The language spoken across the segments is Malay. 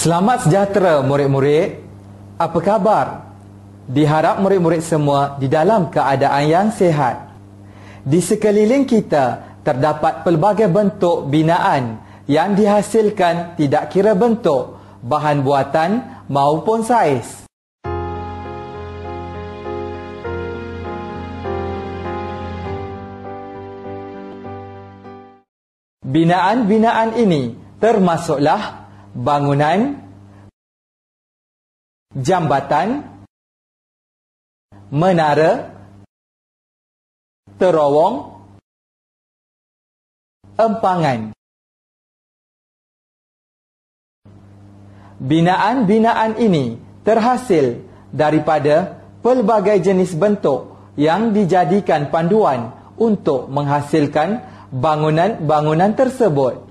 Selamat sejahtera murid-murid. Apa khabar? Diharap murid-murid semua di dalam keadaan yang sehat. Di sekeliling kita terdapat pelbagai bentuk binaan yang dihasilkan tidak kira bentuk, bahan buatan maupun saiz. Binaan-binaan ini termasuklah bangunan, jambatan, menara, terowong, empangan. Binaan-binaan ini terhasil daripada pelbagai jenis bentuk yang dijadikan panduan untuk menghasilkan bangunan-bangunan tersebut.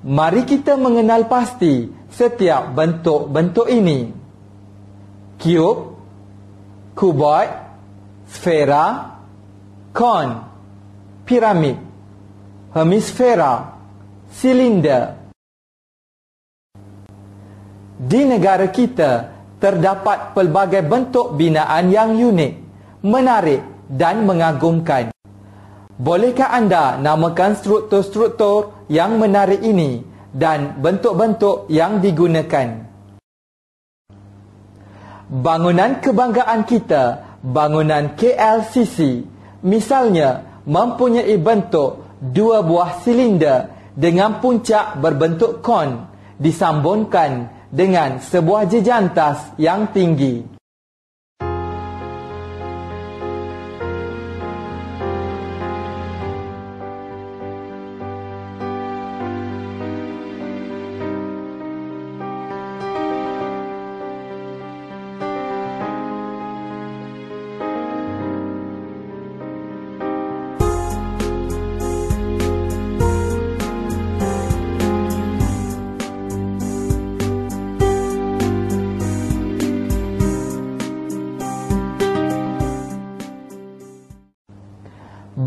Mari kita mengenal pasti setiap bentuk-bentuk ini. Cube, kuboid, sfera, kon, piramid, hemisfera, silinder. Di negara kita terdapat pelbagai bentuk binaan yang unik, menarik dan mengagumkan. Bolehkah anda namakan struktur-struktur yang menarik ini dan bentuk-bentuk yang digunakan? Bangunan kebanggaan kita, bangunan KLCC, misalnya mempunyai bentuk dua buah silinder dengan puncak berbentuk kon disambungkan dengan sebuah jejantas yang tinggi.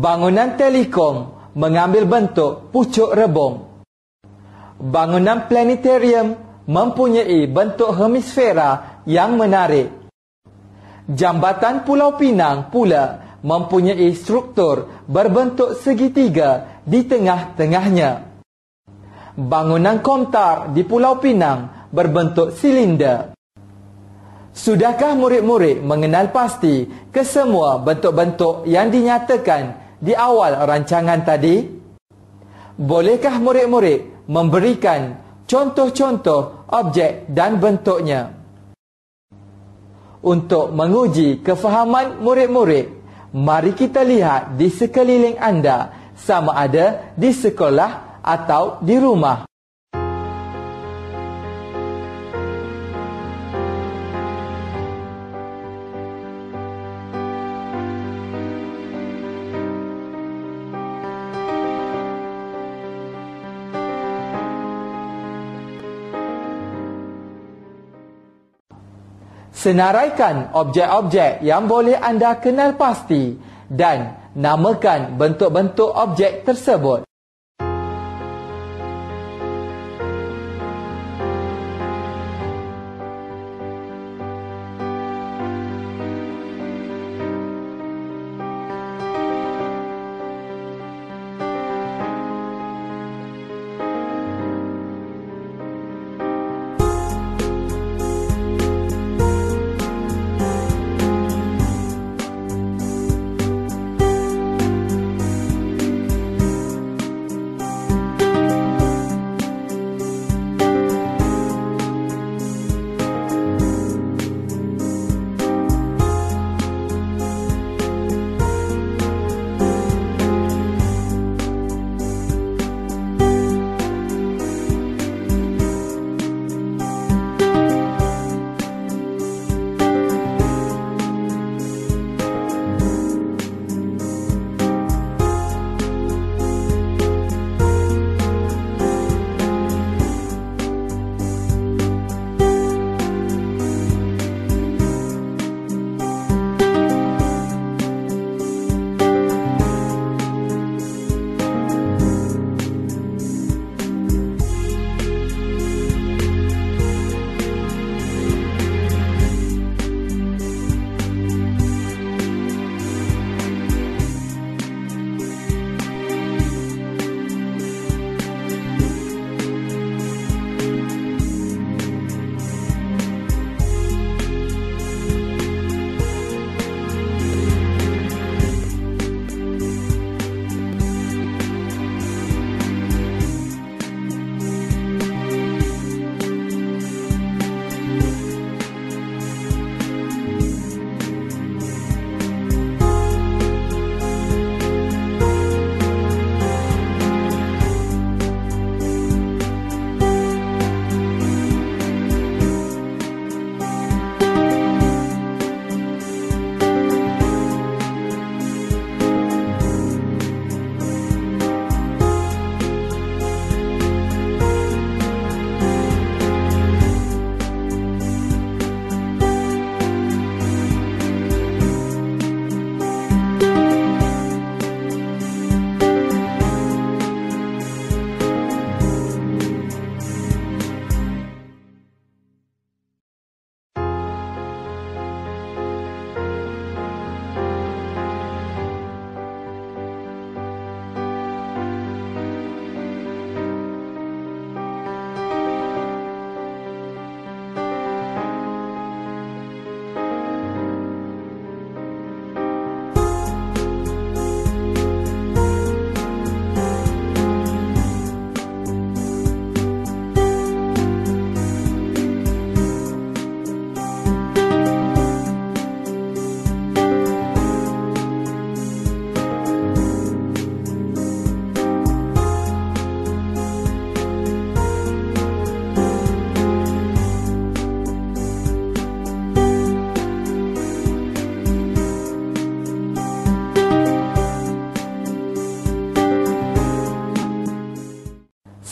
Bangunan telekom mengambil bentuk pucuk rebung. Bangunan planetarium mempunyai bentuk hemisfera yang menarik. Jambatan Pulau Pinang pula mempunyai struktur berbentuk segitiga di tengah-tengahnya. Bangunan Komtar di Pulau Pinang berbentuk silinder. Sudahkah murid-murid mengenal pasti kesemua bentuk-bentuk yang dinyatakan di awal rancangan tadi? Bolehkah murid-murid memberikan contoh-contoh objek dan bentuknya? Untuk menguji kefahaman murid-murid, mari kita lihat di sekeliling anda sama ada di sekolah atau di rumah. Senaraikan objek-objek yang boleh anda kenal pasti dan namakan bentuk-bentuk objek tersebut.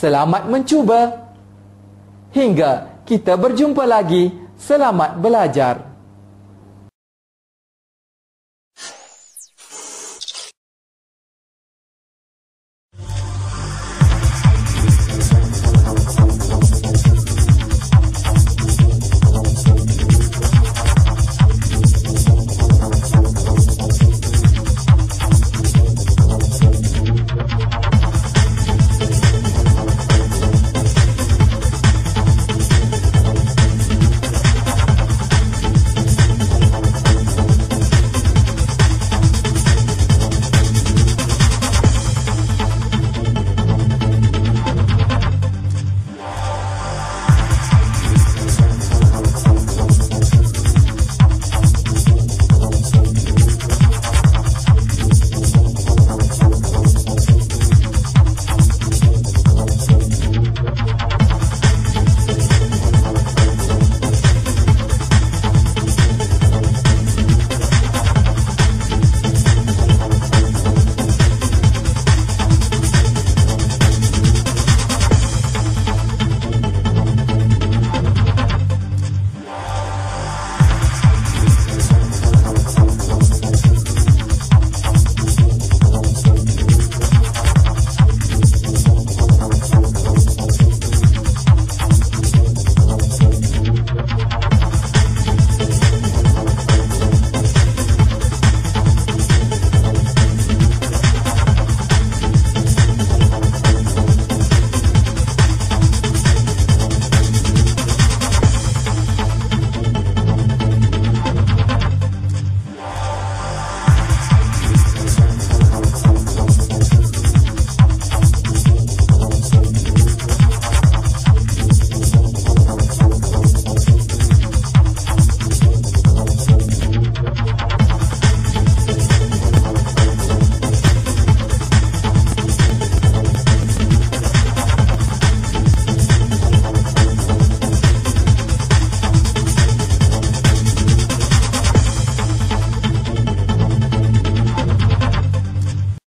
Selamat mencuba. Hingga kita berjumpa lagi, selamat belajar.